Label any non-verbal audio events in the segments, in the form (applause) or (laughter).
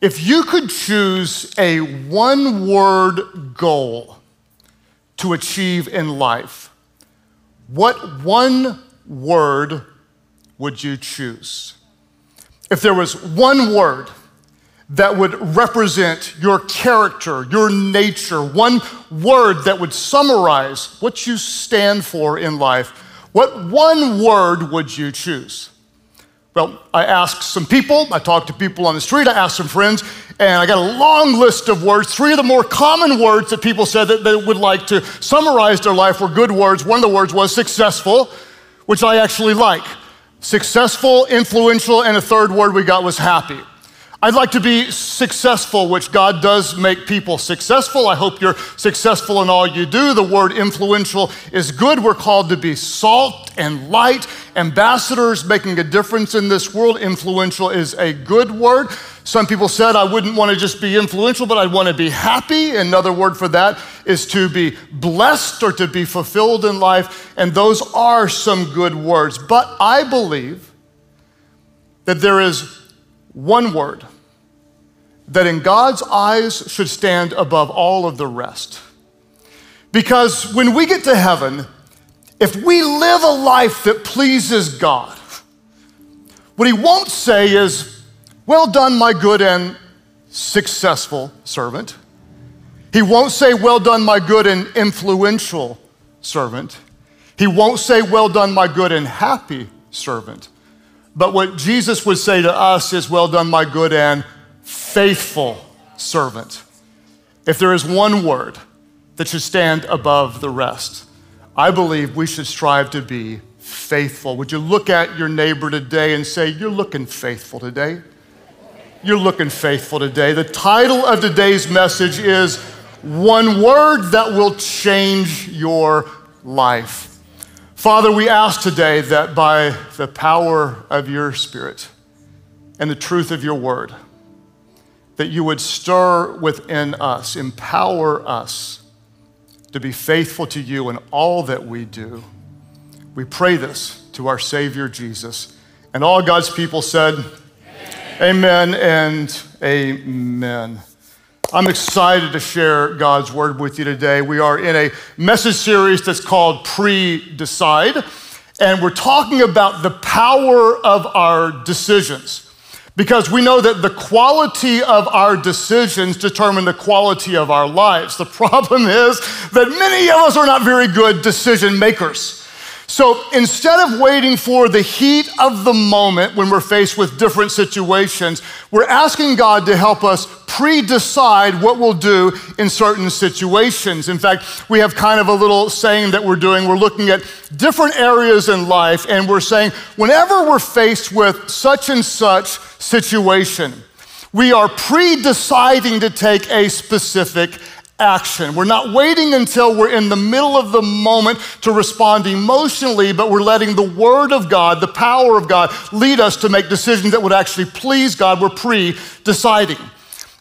If you could choose a one word goal to achieve in life, what one word would you choose? If there was one word that would represent your character, your nature, one word that would summarize what you stand for in life, what one word would you choose? Well, I asked some people, I talked to people on the street, I asked some friends, and I got a long list of words. Three of the more common words that people said that they would like to summarize their life were good words. One of the words was successful, which I actually like. Successful, influential, and a third word we got was happy. I'd like to be successful, which God does make people successful. I hope you're successful in all you do. The word influential is good. We're called to be salt and light, ambassadors making a difference in this world. Influential is a good word. Some people said I wouldn't want to just be influential, but I'd want to be happy. Another word for that is to be blessed or to be fulfilled in life. And those are some good words. But I believe that there is one word that in God's eyes should stand above all of the rest. Because when we get to heaven, if we live a life that pleases God, what He won't say is, Well done, my good and successful servant. He won't say, Well done, my good and influential servant. He won't say, Well done, my good and happy servant. But what Jesus would say to us is, Well done, my good and faithful servant. If there is one word that should stand above the rest, I believe we should strive to be faithful. Would you look at your neighbor today and say, You're looking faithful today? You're looking faithful today. The title of today's message is One Word That Will Change Your Life. Father, we ask today that by the power of your Spirit and the truth of your word, that you would stir within us, empower us to be faithful to you in all that we do. We pray this to our Savior Jesus. And all God's people said, Amen, amen and amen. I'm excited to share God's word with you today. We are in a message series that's called Pre Decide, and we're talking about the power of our decisions. Because we know that the quality of our decisions determine the quality of our lives. The (laughs) problem is that many of us are not very good decision makers. So instead of waiting for the heat of the moment when we're faced with different situations, we're asking God to help us pre decide what we'll do in certain situations. In fact, we have kind of a little saying that we're doing. We're looking at different areas in life and we're saying, whenever we're faced with such and such situation, we are pre deciding to take a specific action. We're not waiting until we're in the middle of the moment to respond emotionally, but we're letting the Word of God, the power of God, lead us to make decisions that would actually please God. We're pre deciding.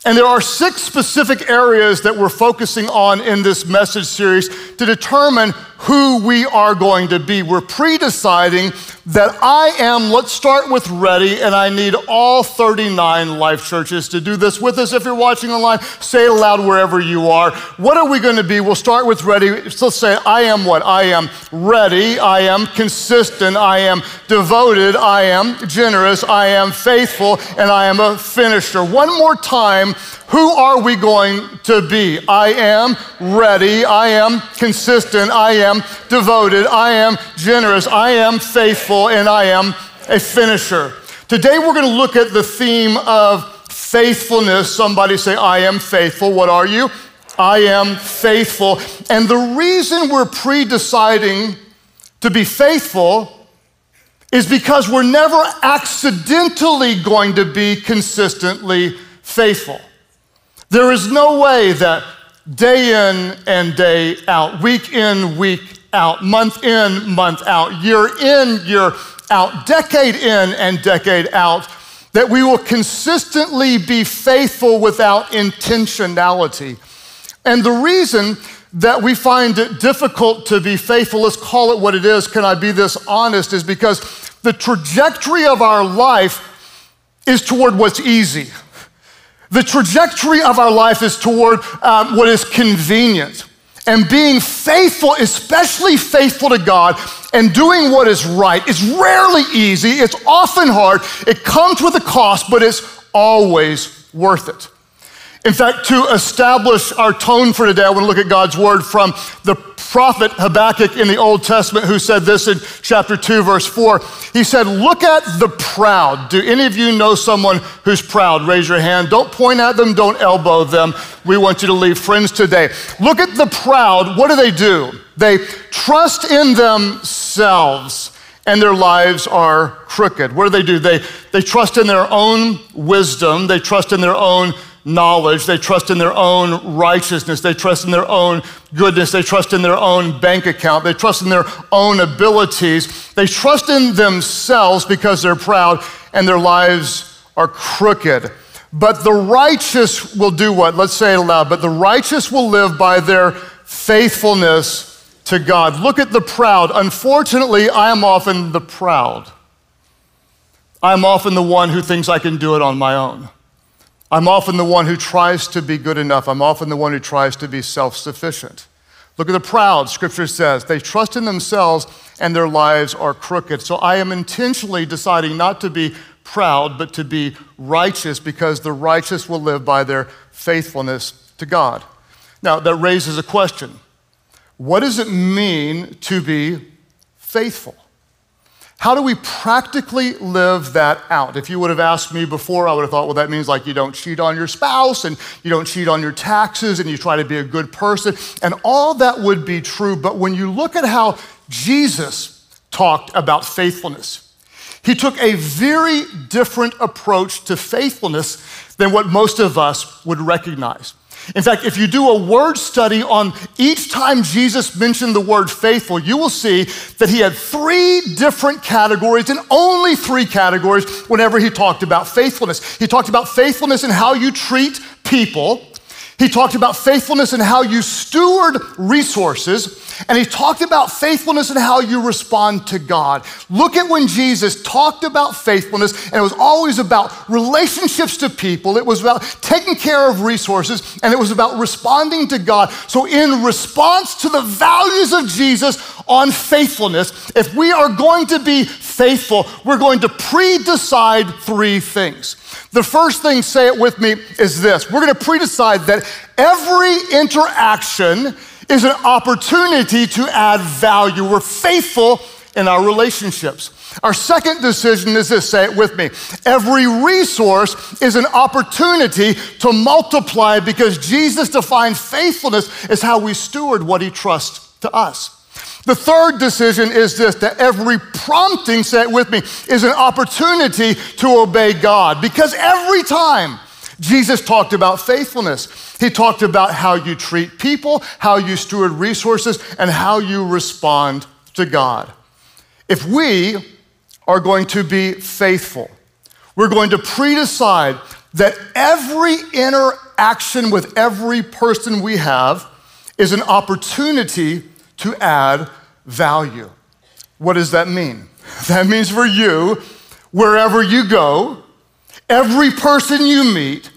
And there are six specific areas that we're focusing on in this message series to determine who we are going to be. We're pre deciding that I am, let's start with ready, and I need all 39 life churches to do this with us. If you're watching online, say it aloud wherever you are. What are we going to be? We'll start with ready. So say, I am what? I am ready. I am consistent. I am devoted. I am generous. I am faithful. And I am a finisher. One more time. Who are we going to be? I am ready. I am consistent. I am devoted. I am generous. I am faithful. And I am a finisher. Today we're going to look at the theme of faithfulness. Somebody say, I am faithful. What are you? I am faithful. And the reason we're pre deciding to be faithful is because we're never accidentally going to be consistently faithful. There is no way that day in and day out, week in, week out, month in, month out, year in, year out, decade in and decade out, that we will consistently be faithful without intentionality. And the reason that we find it difficult to be faithful, let's call it what it is, can I be this honest, is because the trajectory of our life is toward what's easy. The trajectory of our life is toward um, what is convenient. And being faithful, especially faithful to God, and doing what is right is rarely easy. It's often hard. It comes with a cost, but it's always worth it. In fact, to establish our tone for today, I want to look at God's word from the prophet Habakkuk in the Old Testament who said this in chapter 2, verse 4. He said, Look at the proud. Do any of you know someone who's proud? Raise your hand. Don't point at them, don't elbow them. We want you to leave friends today. Look at the proud. What do they do? They trust in themselves and their lives are crooked. What do they do? They, they trust in their own wisdom, they trust in their own knowledge. They trust in their own righteousness. They trust in their own goodness. They trust in their own bank account. They trust in their own abilities. They trust in themselves because they're proud and their lives are crooked. But the righteous will do what? Let's say it aloud. But the righteous will live by their faithfulness to God. Look at the proud. Unfortunately, I am often the proud. I'm often the one who thinks I can do it on my own. I'm often the one who tries to be good enough. I'm often the one who tries to be self sufficient. Look at the proud, scripture says. They trust in themselves and their lives are crooked. So I am intentionally deciding not to be proud, but to be righteous because the righteous will live by their faithfulness to God. Now, that raises a question What does it mean to be faithful? How do we practically live that out? If you would have asked me before, I would have thought, well, that means like you don't cheat on your spouse and you don't cheat on your taxes and you try to be a good person. And all that would be true. But when you look at how Jesus talked about faithfulness, he took a very different approach to faithfulness than what most of us would recognize. In fact, if you do a word study on each time Jesus mentioned the word faithful, you will see that he had three different categories and only three categories whenever he talked about faithfulness. He talked about faithfulness in how you treat people. He talked about faithfulness and how you steward resources, and he talked about faithfulness and how you respond to God. Look at when Jesus talked about faithfulness, and it was always about relationships to people, it was about taking care of resources, and it was about responding to God. So, in response to the values of Jesus on faithfulness, if we are going to be faithful, we're going to pre decide three things. The first thing, say it with me, is this we're going to pre decide that every interaction is an opportunity to add value. We're faithful in our relationships. Our second decision is this say it with me. Every resource is an opportunity to multiply because Jesus defined faithfulness as how we steward what he trusts to us. The third decision is this that every prompting, it with me, is an opportunity to obey God. Because every time Jesus talked about faithfulness, he talked about how you treat people, how you steward resources, and how you respond to God. If we are going to be faithful, we're going to pre decide that every interaction with every person we have is an opportunity to add value. What does that mean? (laughs) That means for you, wherever you go, every person you meet,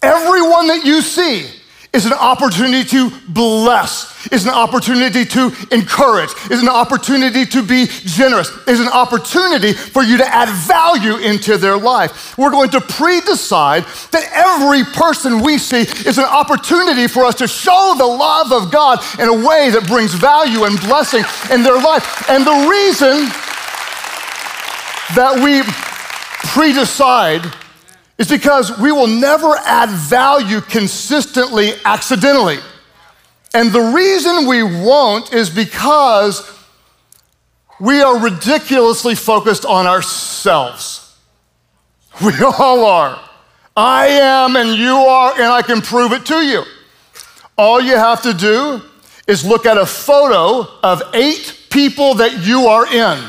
everyone that you see is an opportunity to bless, is an opportunity to encourage, is an opportunity to be generous, is an opportunity for you to add value into their life. We're going to pre decide that every person we see is an opportunity for us to show the love of God in a way that brings value and blessing in their life. And the reason that we pre decide is because we will never add value consistently accidentally. And the reason we won't is because we are ridiculously focused on ourselves. (laughs) We all are. I am, and you are, and I can prove it to you. All you have to do is look at a photo of eight people that you are in.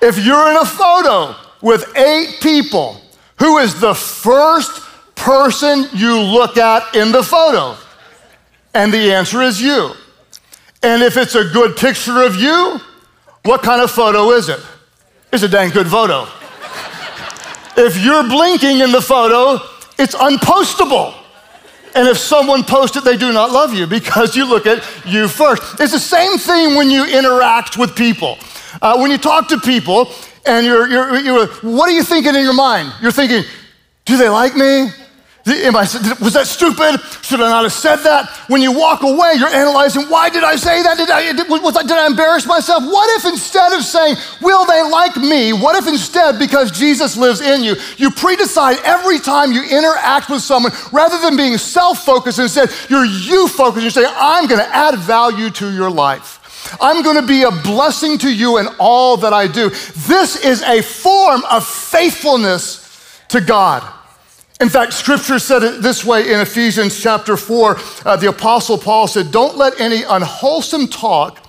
If you're in a photo with eight people, who is the first person you look at in the photo? And the answer is you. And if it's a good picture of you, what kind of photo is it? It's a dang good photo. If you're blinking in the photo, it's unpostable. And if someone posts it, they do not love you because you look at you first. It's the same thing when you interact with people. Uh, when you talk to people and you're, you're, you're, what are you thinking in your mind? You're thinking, do they like me? Am I, was that stupid? Should I not have said that? When you walk away, you're analyzing, why did I say that? Did I, did, was I, did I embarrass myself? What if instead of saying, will they like me? What if instead, because Jesus lives in you, you pre-decide every time you interact with someone, rather than being self-focused, instead you're you-focused. You're saying, I'm gonna add value to your life. I'm going to be a blessing to you in all that I do. This is a form of faithfulness to God. In fact, scripture said it this way in Ephesians chapter 4. Uh, the apostle Paul said, Don't let any unwholesome talk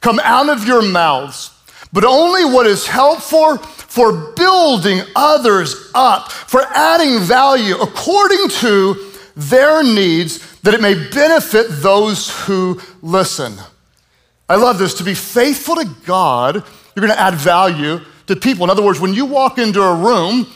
come out of your mouths, but only what is helpful for building others up, for adding value according to their needs, that it may benefit those who listen. I love this. To be faithful to God, you're going to add value to people. In other words, when you walk into a room,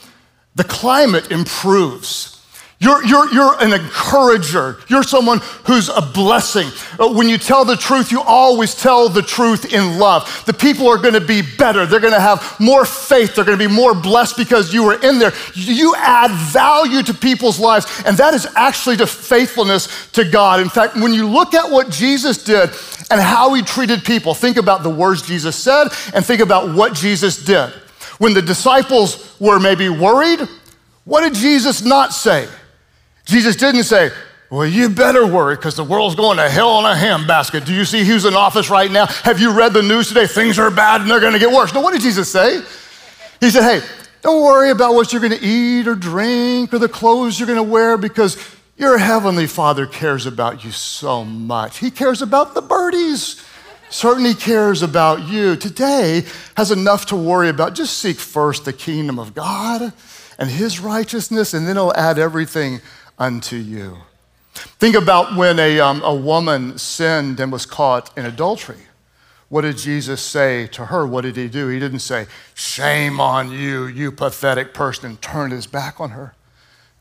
the climate improves. You're, you're, you're an encourager. You're someone who's a blessing. Uh, when you tell the truth, you always tell the truth in love. The people are going to be better. They're going to have more faith. They're going to be more blessed because you were in there. You add value to people's lives, and that is actually the faithfulness to God. In fact, when you look at what Jesus did and how he treated people, think about the words Jesus said and think about what Jesus did. When the disciples were maybe worried, what did Jesus not say? Jesus didn't say, well, you better worry because the world's going to hell in a handbasket. Do you see who's in office right now? Have you read the news today? Things are bad and they're going to get worse. No, what did Jesus say? He said, hey, don't worry about what you're going to eat or drink or the clothes you're going to wear because your heavenly Father cares about you so much. He cares about the birdies certainly cares about you today has enough to worry about. Just seek first the kingdom of God and his righteousness, and then he'll add everything unto you. Think about when a, um, a woman sinned and was caught in adultery. What did Jesus say to her? What did he do? He didn't say, Shame on you, you pathetic person, and turn his back on her.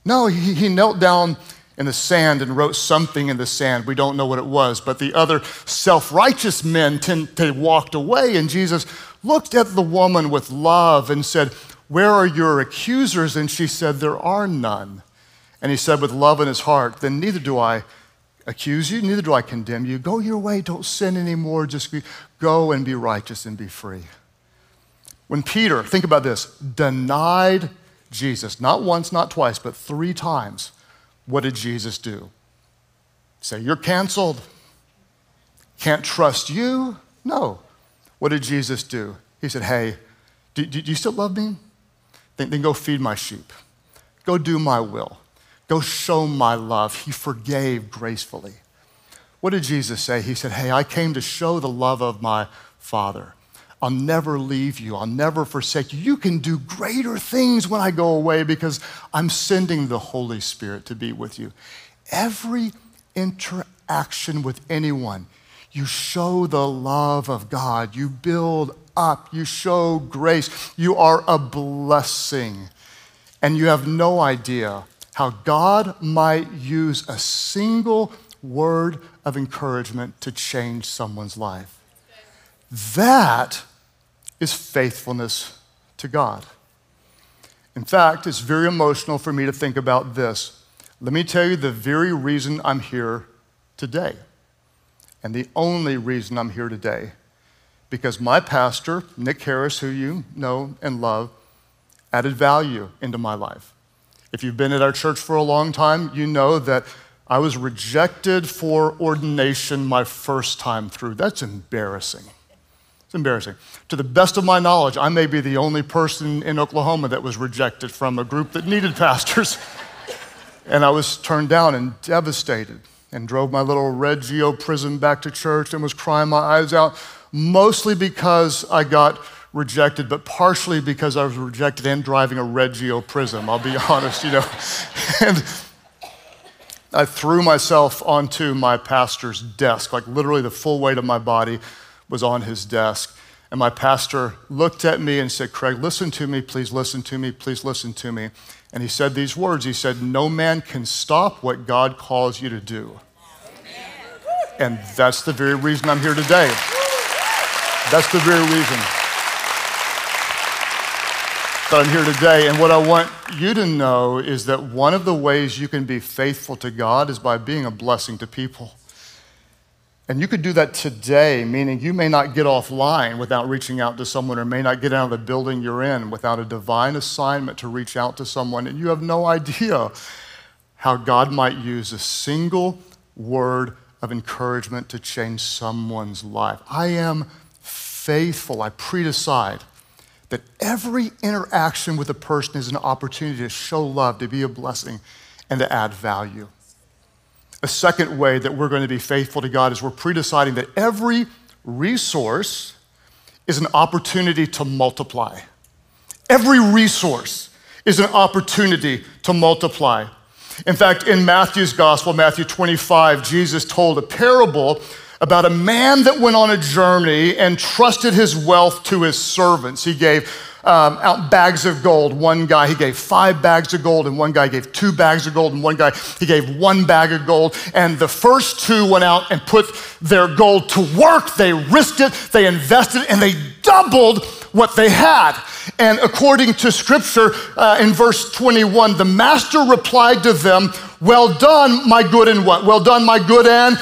No, he, he knelt down in the sand and wrote something in the sand. We don't know what it was, but the other self righteous men tend, to walked away, and Jesus looked at the woman with love and said, Where are your accusers? And she said, There are none. And he said, with love in his heart, Then neither do I accuse you, neither do I condemn you. Go your way, don't sin anymore. Just go and be righteous and be free. When Peter, think about this, denied Jesus, not once, not twice, but three times what did Jesus do? Say, You're canceled. Can't trust you? No. What did Jesus do? He said, Hey, do, do, you still love me? Then, then go feed my sheep. Go do my will. Go show my love. He forgave gracefully. What did Jesus say? He said, Hey, I came to show the love of my Father. I'll never leave you. I'll never forsake you. You can do greater things when I go away because I'm sending the Holy Spirit to be with you. Every interaction with anyone, you show the love of God. You build up. You show grace. You are a blessing. And you have no idea how God might use a single word of encouragement to change someone's life. That is faithfulness to God. In fact, it's very emotional for me to think about this. Let me tell you the very reason I'm here today, and the only reason I'm here today, because my pastor, Nick Harris, who you know and love, added value into my life. If you've been at our church for a long time, you know that I was rejected for ordination my first time through. That's embarrassing. It's embarrassing. To the best of my knowledge, I may be the only person in Oklahoma that was rejected from a group that needed pastors. (laughs) and I was turned down and devastated and drove my little red Geo Prizm back to church and was crying my eyes out, mostly because I got rejected, but partially because I was rejected and driving a red Geo Prizm, I'll be (laughs) honest, you know. and I threw myself onto my pastor's desk, like literally the full weight of my body was on his desk. And my pastor looked at me and said, Craig, listen to me, please listen to me, please listen to me. And he said these words He said, No man can stop what God calls you to do. And that's the very reason I'm here today. That's the very reason that I'm here today. And what I want you to know is that one of the ways you can be faithful to God is by being a blessing to people. And you could do that today, meaning you may not get offline without reaching out to someone, or may not get out of the building you're in without a divine assignment to reach out to someone. And you have no idea how God might use a single word of encouragement to change someone's life. I am faithful. I predecide that every interaction with a person is an opportunity to show love, to be a blessing, and to add value. A second way that we're going to be faithful to God is we're predeciding that every resource is an opportunity to multiply. Every resource is an opportunity to multiply. In fact, in Matthew's gospel, Matthew 25, Jesus told a parable about a man that went on a journey and trusted his wealth to his servants. He gave um, out bags of gold. One guy, he gave five bags of gold, and one guy gave two bags of gold, and one guy, he gave one bag of gold. And the first two went out and put their gold to work. They risked it, they invested, and they doubled what they had. And according to scripture uh, in verse 21, the master replied to them, Well done, my good and what? Well done, my good and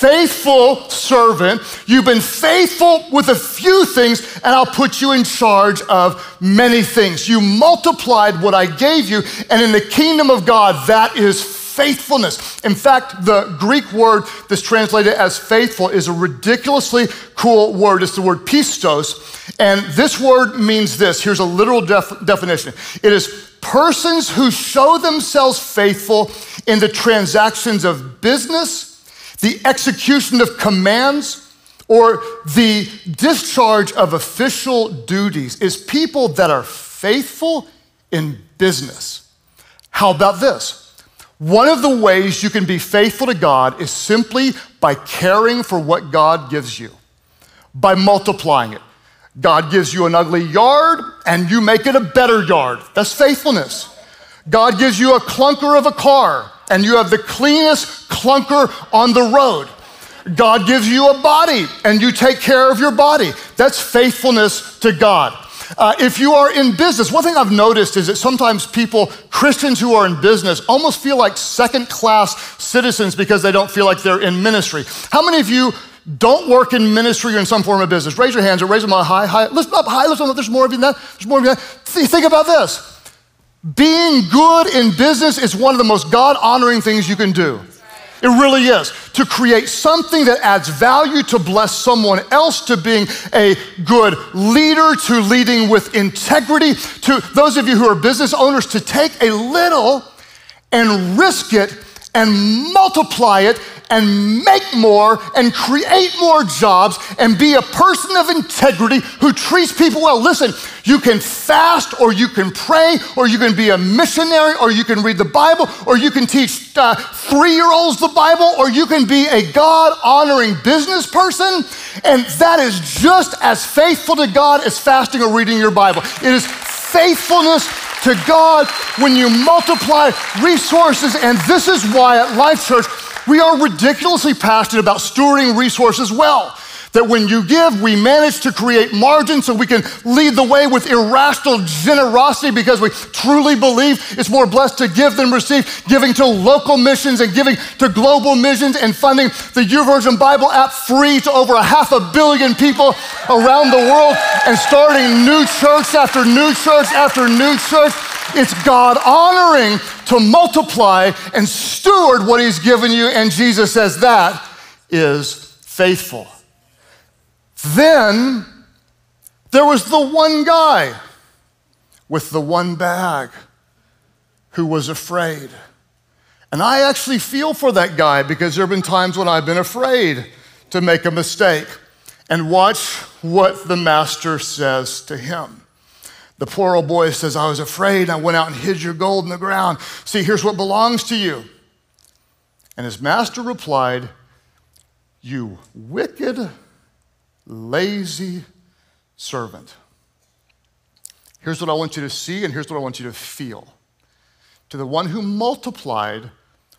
faithful servant. You've been faithful with a few things, and I'll put you in charge of many things. You multiplied what I gave you, and in the kingdom of God, that is faithfulness. In fact, the Greek word that's translated as faithful is a ridiculously cool word. It's the word pistos. And this word means this. Here's a literal def- definition it is persons who show themselves faithful in the transactions of business the execution of commands, or the discharge of official duties is people that are faithful in business. How about this? One of the ways you can be faithful to God is simply by caring for what God gives you, by multiplying it. God gives you an ugly yard and you make it a better yard. That's faithfulness. God gives you a clunker of a car and you have the cleanest clunker on the road. God gives you a body and you take care of your body. That's faithfulness to God. Uh, if you are in business, one thing I've noticed is that sometimes people, Christians who are in business, almost feel like second class citizens because they don't feel like they're in ministry. How many of you don't work in ministry or in some form of business? Raise your hands or raise them up high, high. Lift up high, lift them up. There's more of you than that. There's more of you than that. Think about this. Being good in business is one of the most God honoring things you can do. It really is. To create something that adds value to bless someone else, to being a good leader, to leading with integrity, to those of you who are business owners, to take a little and risk it and multiply it and make more and create more jobs and be a person of integrity who treats people well. Listen, you can fast or you can pray or you can be a missionary or you can read the Bible or you can teach uh, three year olds the Bible or you can be a God honoring business person. And that is just as faithful to God as fasting or reading your Bible. It is faithfulness to God when you multiply resources. And this is why at Life Church, we are ridiculously passionate about stewarding resources well. That when you give, we manage to create margin so we can lead the way with irrational generosity because we truly believe it's more blessed to give than receive. Giving to local missions and giving to global missions and funding the YouVersion Bible app free to over a half a billion people around the world and starting new church after new church after new church. It's God honoring to multiply and steward what He's given you. And Jesus says that is faithful. Then there was the one guy with the one bag who was afraid. And I actually feel for that guy because there have been times when I've been afraid to make a mistake. And watch what the master says to him. The poor old boy says, I was afraid. I went out and hid your gold in the ground. See, here's what belongs to you. And his master replied, You wicked lazy servant. Here's what I want you to see, and here's what I want you to feel. To the one who multiplied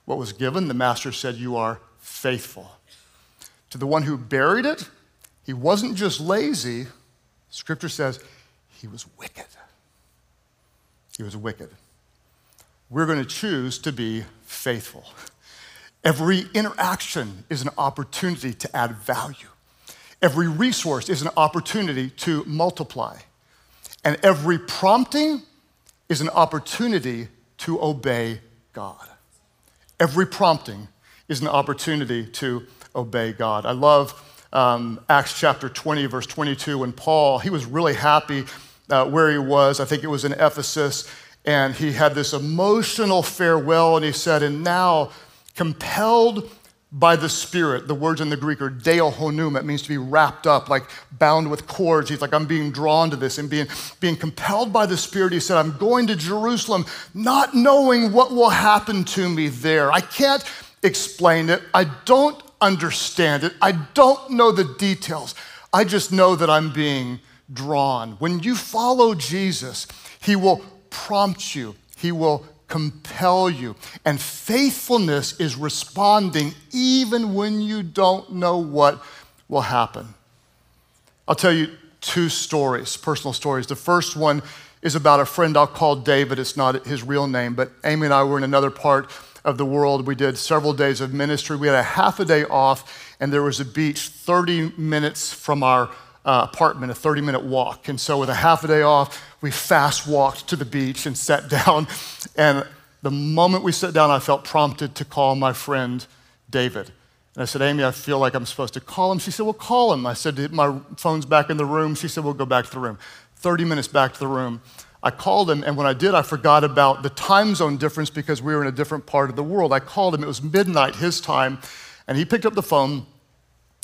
what was given, the master said, You are faithful. To the one who buried it, he wasn't just lazy, scripture says he was wicked. He was wicked. We're going to choose to be faithful. Every interaction is an opportunity to add value. Every resource is an opportunity to multiply. And every prompting is an opportunity to obey God. Every prompting is an opportunity to obey God. I love um, Acts chapter 20, verse 22, when Paul, he was really happy uh, where he was. I think it was in Ephesus. And he had this emotional farewell, and he said, And now, compelled by the Spirit. The words in the Greek are deo honum. It means to be wrapped up, like bound with cords. He's like, I'm being drawn to this and being, being compelled by the Spirit. He said, I'm going to Jerusalem, not knowing what will happen to me there. I can't explain it. I don't understand it. I don't know the details. I just know that I'm being drawn. When you follow Jesus, He will prompt you, He will compel you. And faithfulness is responding even when you don't know what will happen. I'll tell you two stories, personal stories. The first one is about a friend I'll call David. It's not his real name, but Amy and I were in another part of the world. We did several days of ministry. We had a half a day off, and there was a beach 30 minutes from our uh, apartment, a 30 minute walk. And so, with a half a day off, we fast walked to the beach and sat (laughs) down. And the moment we sat down, I felt prompted to call my friend David. And I said, Amy, I feel like I'm supposed to call him. She said, Well, call him. I said, My phone's back in the room. She said, We'll go back to the room. 30 minutes back to the room. I called him, and when I did, I forgot about the time zone difference because we were in a different part of the world. I called him, it was midnight his time, and he picked up the phone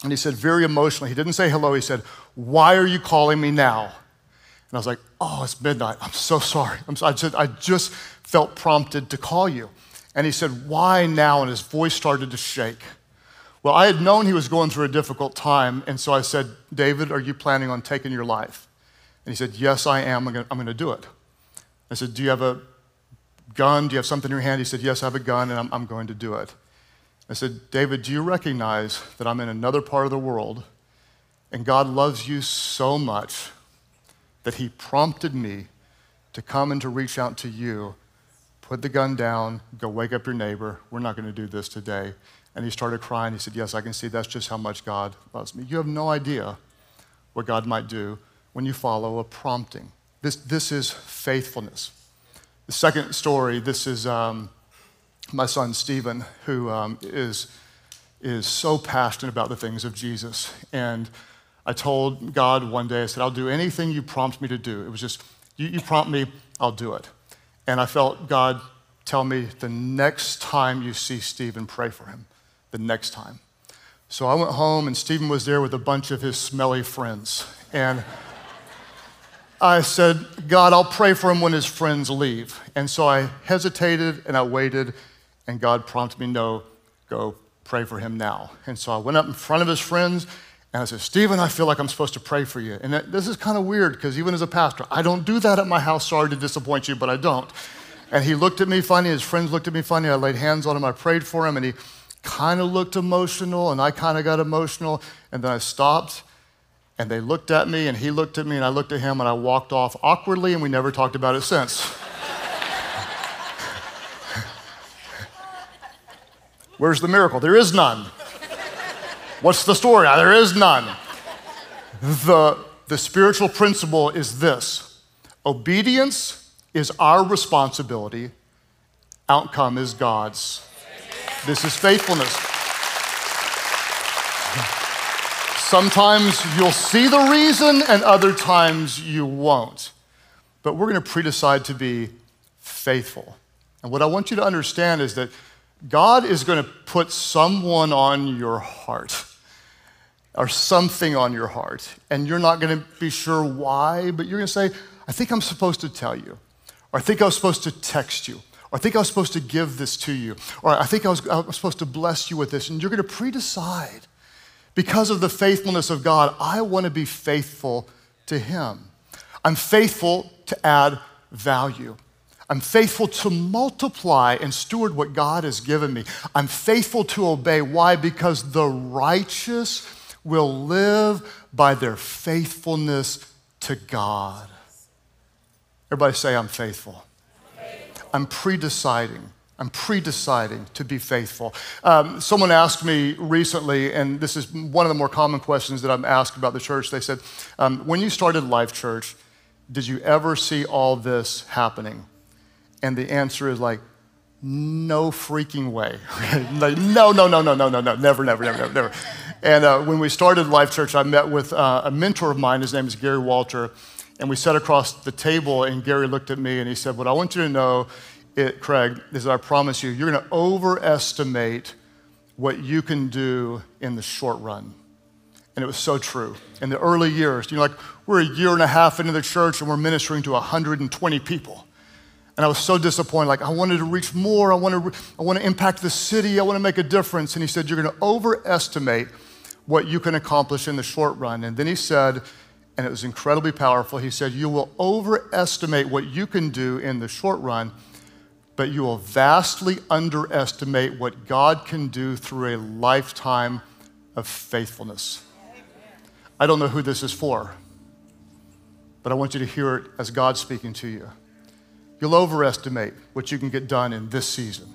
and he said, very emotionally, he didn't say hello, he said, Why are you calling me now? And I was like, Oh, it's midnight. I'm so sorry. I'm so, I, said, I just felt prompted to call you. And he said, Why now? And his voice started to shake. Well, I had known he was going through a difficult time, and so I said, David, are you planning on taking your life? And he said, Yes, I am. I'm going to do it. I said, Do you have a gun? Do you have something in your hand? He said, Yes, I have a gun, and I'm, I'm going to do it. I said, David, do you recognize that I'm in another part of the world and God loves you so much that He prompted me to come and to reach out to you? Put the gun down, go wake up your neighbor. We're not going to do this today. And he started crying. He said, Yes, I can see that's just how much God loves me. You have no idea what God might do when you follow a prompting. This, this is faithfulness. The second story, this is um, my son Stephen, who um, is is so passionate about the things of Jesus. And I told God one day, I said, I'll do anything you prompt me to do. It was just, you, you prompt me, I'll do it. And I felt God tell me the next time you see Stephen, pray for him. The next time. So I went home, and Stephen was there with a bunch of his smelly friends. And I said, God, I'll pray for him when his friends leave. And so I hesitated and I waited and God prompted me, no, go pray for him now. And so I went up in front of his friends and I said, Stephen, I feel like I'm supposed to pray for you. And this is kind of weird because even as a pastor, I don't do that at my house. Sorry to disappoint you, but I don't. And he looked at me funny. His friends looked at me funny. I laid hands on him. I prayed for him, and he kind of looked emotional, and I kind of got emotional. And then I stopped, and they looked at me, and he looked at me, and I looked at him, and I walked off awkwardly, and we never talked about it since. Where's the miracle? There is none. What's the story? Ah, there is none. The, the spiritual principle is this obedience is our responsibility, outcome is God's. This is faithfulness. Sometimes you'll see the reason, and other times you won't. But we're going to pre-decide to be faithful. And what I want you to understand is that God is going to put someone on your heart or something on your heart, and you're not going to be sure why, but you're going to say, I think I'm supposed to tell you, or I think I was supposed to text you, or I think I was supposed to give this to you, or I think I was, I was supposed to bless you with this, and you're going to pre decide. Because of the faithfulness of God, I want to be faithful to Him. I'm faithful to add value. I'm faithful to multiply and steward what God has given me. I'm faithful to obey. Why? Because the righteous will live by their faithfulness to God. Everybody say, I'm faithful. I'm pre-deciding. I'm pre-deciding to be faithful. Um, someone asked me recently, and this is one of the more common questions that I'm asked about the church. They said, um, "When you started Life Church, did you ever see all this happening?" And the answer is like, "No freaking way! (laughs) like, no, no, no, no, no, no, no, never, never, never, never, never." And uh, when we started Life Church, I met with uh, a mentor of mine. His name is Gary Walter. And we sat across the table, and Gary looked at me and he said, What I want you to know, it, Craig, is I promise you, you're going to overestimate what you can do in the short run. And it was so true. In the early years, you know, like we're a year and a half into the church and we're ministering to 120 people. And I was so disappointed. Like, I wanted to reach more. I want to, I want to impact the city. I want to make a difference. And he said, You're going to overestimate what you can accomplish in the short run. And then he said, and it was incredibly powerful. He said, You will overestimate what you can do in the short run, but you will vastly underestimate what God can do through a lifetime of faithfulness. I don't know who this is for, but I want you to hear it as God speaking to you. You'll overestimate what you can get done in this season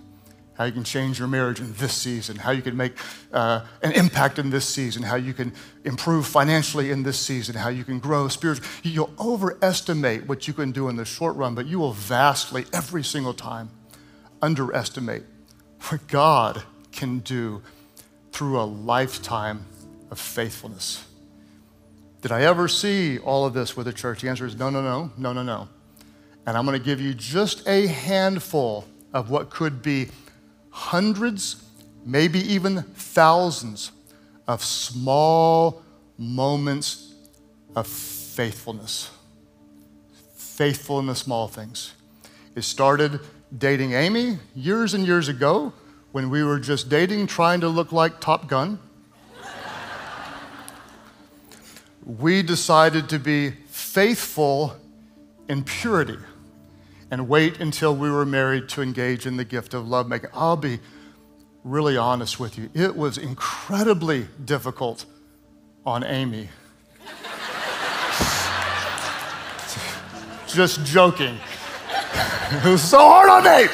how you can change your marriage in this season, how you can make uh, an impact in this season, how you can improve financially in this season, how you can grow spiritually. You'll overestimate what you can do in the short run, but you will vastly, every single time, underestimate what God can do through a lifetime of faithfulness. Did I ever see all of this with the church? The answer is no, no, no, no, no, no. And I'm going to give you just a handful of what could be hundreds, maybe even thousands of small moments of faithfulness. Faithful in the small things. It started dating Amy years and years ago when we were just dating, trying to look like Top Gun. we decided to be faithful in purity and wait until we were married to engage in the gift of lovemaking. I'll be really honest with you. It was incredibly difficult on Amy. (laughs) Just joking. (laughs) It was so hard on me.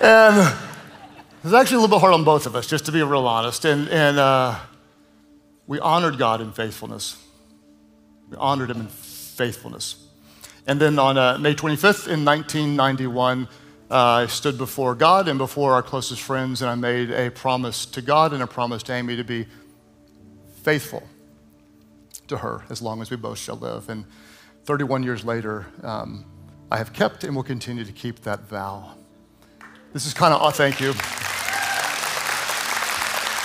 And it was actually a little bit hard on both of us, just to be real honest. And, and uh, we honored God in faithfulness. We honored Him in faithfulness. And then on uh, May 25th in 1991, uh, I stood before God and before our closest friends, and I made a promise to God and a promise to Amy to be faithful to her as long as we both shall live. And 31 years later, um, I have kept and will continue to keep that vow. This is kind of, oh, thank you.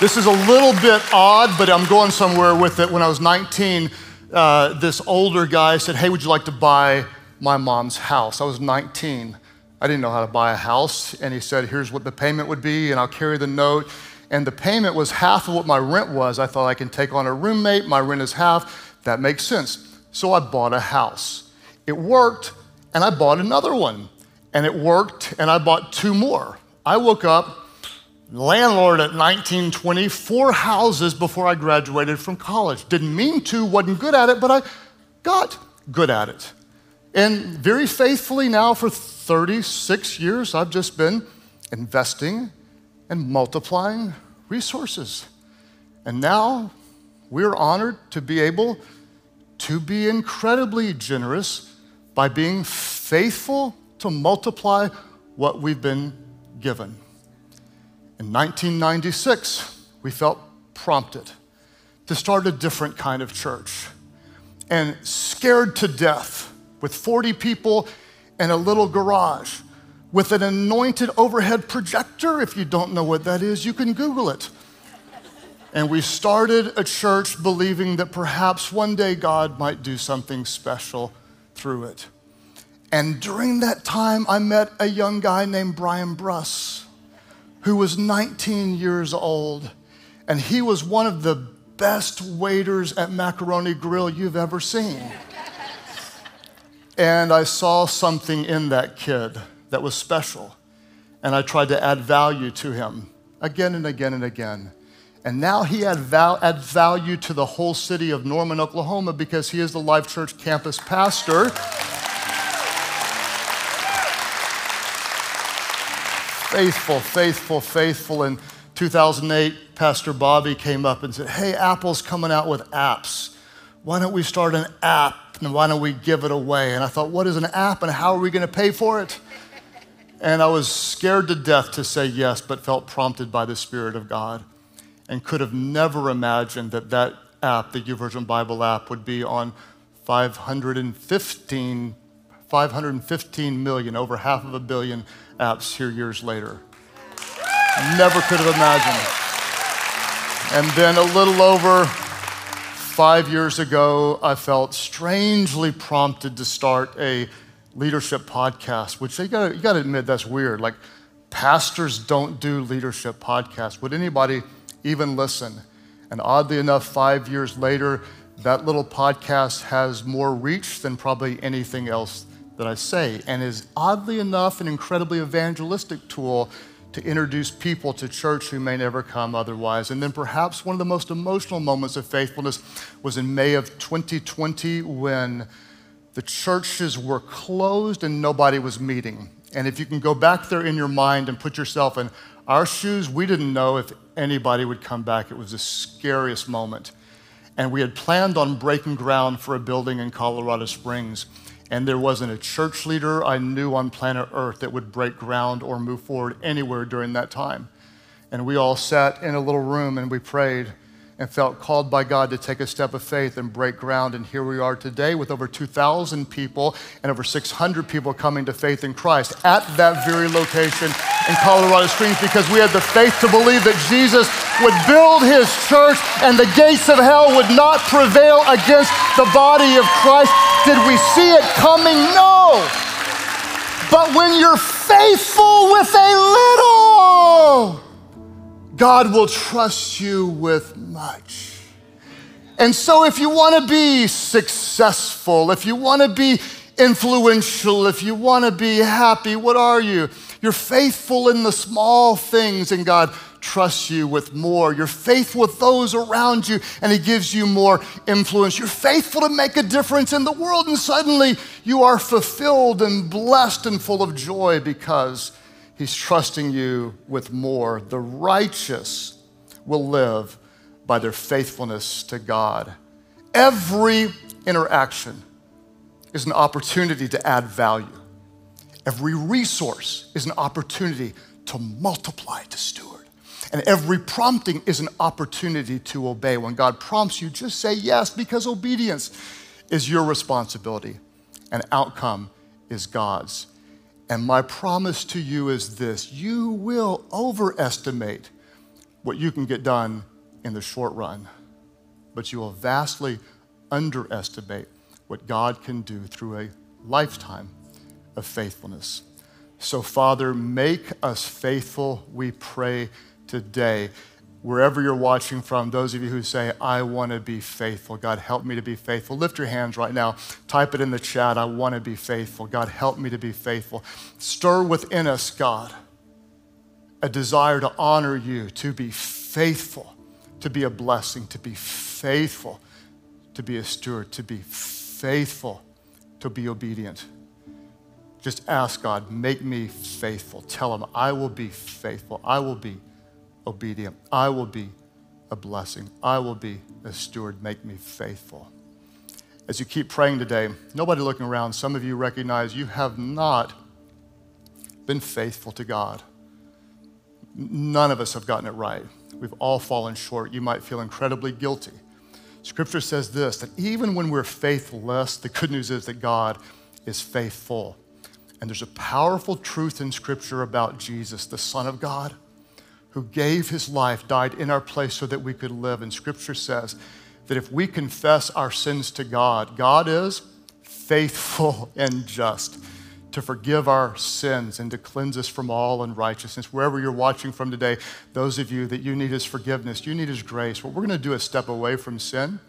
This is a little bit odd, but I'm going somewhere with it. When I was 19, uh, this older guy said, Hey, would you like to buy my mom's house? I was 19. I didn't know how to buy a house. And he said, Here's what the payment would be, and I'll carry the note. And the payment was half of what my rent was. I thought I can take on a roommate, my rent is half. That makes sense. So I bought a house. It worked, and I bought another one. And it worked, and I bought two more. I woke up landlord at 19, 20, four houses before I graduated from college. Didn't mean to, wasn't good at it, but I got good at it. And very faithfully now for 36 years, I've just been investing and multiplying resources. And now we're honored to be able to be incredibly generous by being faithful to multiply what we've been given. In 1996, we felt prompted to start a different kind of church and scared to death with 40 people in a little garage with an anointed overhead projector. If you don't know what that is, you can Google it. And we started a church believing that perhaps one day God might do something special through it. And during that time, I met a young guy named Brian Bruss who was 19 years old, and he was one of the best waiters at Macaroni Grill you've ever seen. And I saw something in that kid that was special. And I tried to add value to him again and again and again. And now he adds value to the whole city of Norman, Oklahoma, because he is the Life Church campus pastor. Faithful, faithful, faithful. In 2008, Pastor Bobby came up and said, Hey, Apple's coming out with apps. Why don't we start an app and why don't we give it away? And I thought, What is an app and how are we going to pay for it? And I was scared to death to say yes, but felt prompted by the Spirit of God and could have never imagined that that app, the YouVersion Bible app, would be on 515, 515 million, over half of a billion apps here years later. Never could have imagined. And then a little over five years ago, I felt strangely prompted to start a leadership podcast, which you gotta, you gotta admit that's weird. Like, pastors don't do leadership podcasts. Would anybody even listen? And oddly enough, five years later, that little podcast has more reach than probably anything else that I say, and is oddly enough an incredibly evangelistic tool to introduce people to church who may never come otherwise. And then perhaps one of the most emotional moments of faithfulness was in May of 2020 when the churches were closed and nobody was meeting. And if you can go back there in your mind and put yourself in our shoes, we didn't know if anybody would come back. It was the scariest moment. And we had planned on breaking ground for a building in Colorado Springs and there wasn't a church leader I knew on planet Earth that would break ground or move forward anywhere during that time. And we all sat in a little room and we prayed and felt called by God to take a step of faith and break ground. And here we are today with over 2,000 people and over 600 people coming to faith in Christ at that very location in Colorado Springs because we had the faith to believe that Jesus would build his church and the gates of hell would not prevail against the body of Christ. Did we see it coming? No. But when you're faithful with a little, God will trust you with much. And so, if you want to be successful, if you want to be influential, if you want to be happy, what are you? You're faithful in the small things, and God trusts you with more. You're faithful with those around you, and He gives you more influence. You're faithful to make a difference in the world, and suddenly you are fulfilled and blessed and full of joy because He's trusting you with more. The righteous will live by their faithfulness to God. Every interaction is an opportunity to add value. Every resource is an opportunity to multiply, to steward. And every prompting is an opportunity to obey. When God prompts you, just say yes because obedience is your responsibility and outcome is God's. And my promise to you is this you will overestimate what you can get done in the short run, but you will vastly underestimate what God can do through a lifetime of faithfulness. So, Father, make us faithful, we pray today wherever you're watching from, those of you who say, I want to be faithful, God, help me to be faithful. Lift your hands right now. Type it in the chat. I want to be faithful. God, help me to be faithful. Stir within us, God, a desire to honor you, to be faithful, to be a blessing, to be faithful, to be a steward, to be faithful, to be obedient. Just ask God, make me faithful. Tell him, I will be faithful. I will be obedient. I will be a blessing. I will be a steward. Make me faithful. As you keep praying today, nobody looking around, some of you recognize you have not been faithful to God. None of us have gotten it right. We've all fallen short. You might feel incredibly guilty. Scripture says this that even when we're faithless, the good news is that God is faithful. And there's a powerful truth in Scripture about Jesus, the Son of God who gave his life, died in our place so that we could live. And scripture says that if we confess our sins to God, God is faithful (laughs) and just to forgive our sins and to cleanse us from all unrighteousness. Wherever you're watching from today, those of you that you need his forgiveness, you need his grace. What we're going to do is step away from sin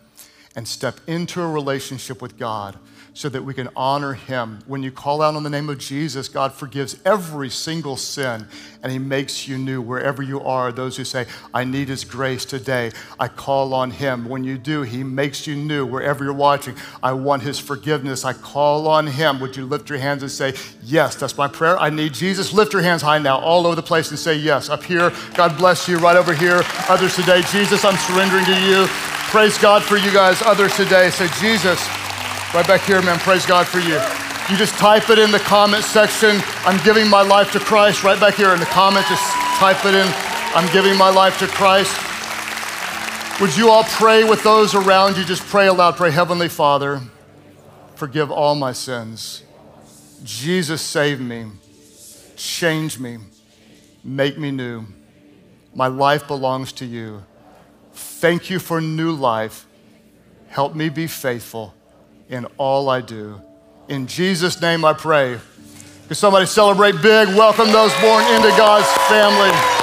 and step into a relationship with God so that we can honor him. When you call out on the name of Jesus, God forgives every single sin and he makes you new wherever you are. Those who say, I need his grace today, I call on him. When you do, he makes you new wherever you're watching. I want his forgiveness. I call on him. Would you lift your hands and say, Yes, that's my prayer. I need Jesus. Lift your hands high now, all over the place, and say, Yes. Up here, God bless you. Right over here, others today. Jesus, I'm surrendering to you. Praise God for you guys. Others today, say, Jesus. Right back here, man. Praise God for you. You just type it in the comment section. I'm giving my life to Christ. Right back here in the comment, just type it in. I'm giving my life to Christ. Would you all pray with those around you? Just pray aloud. Pray, Heavenly Father, forgive all my sins. Jesus, save me. Change me. Make me new. My life belongs to you. Thank you for new life. Help me be faithful in all I do. In Jesus' name I pray. Can somebody celebrate big? Welcome those born into God's family.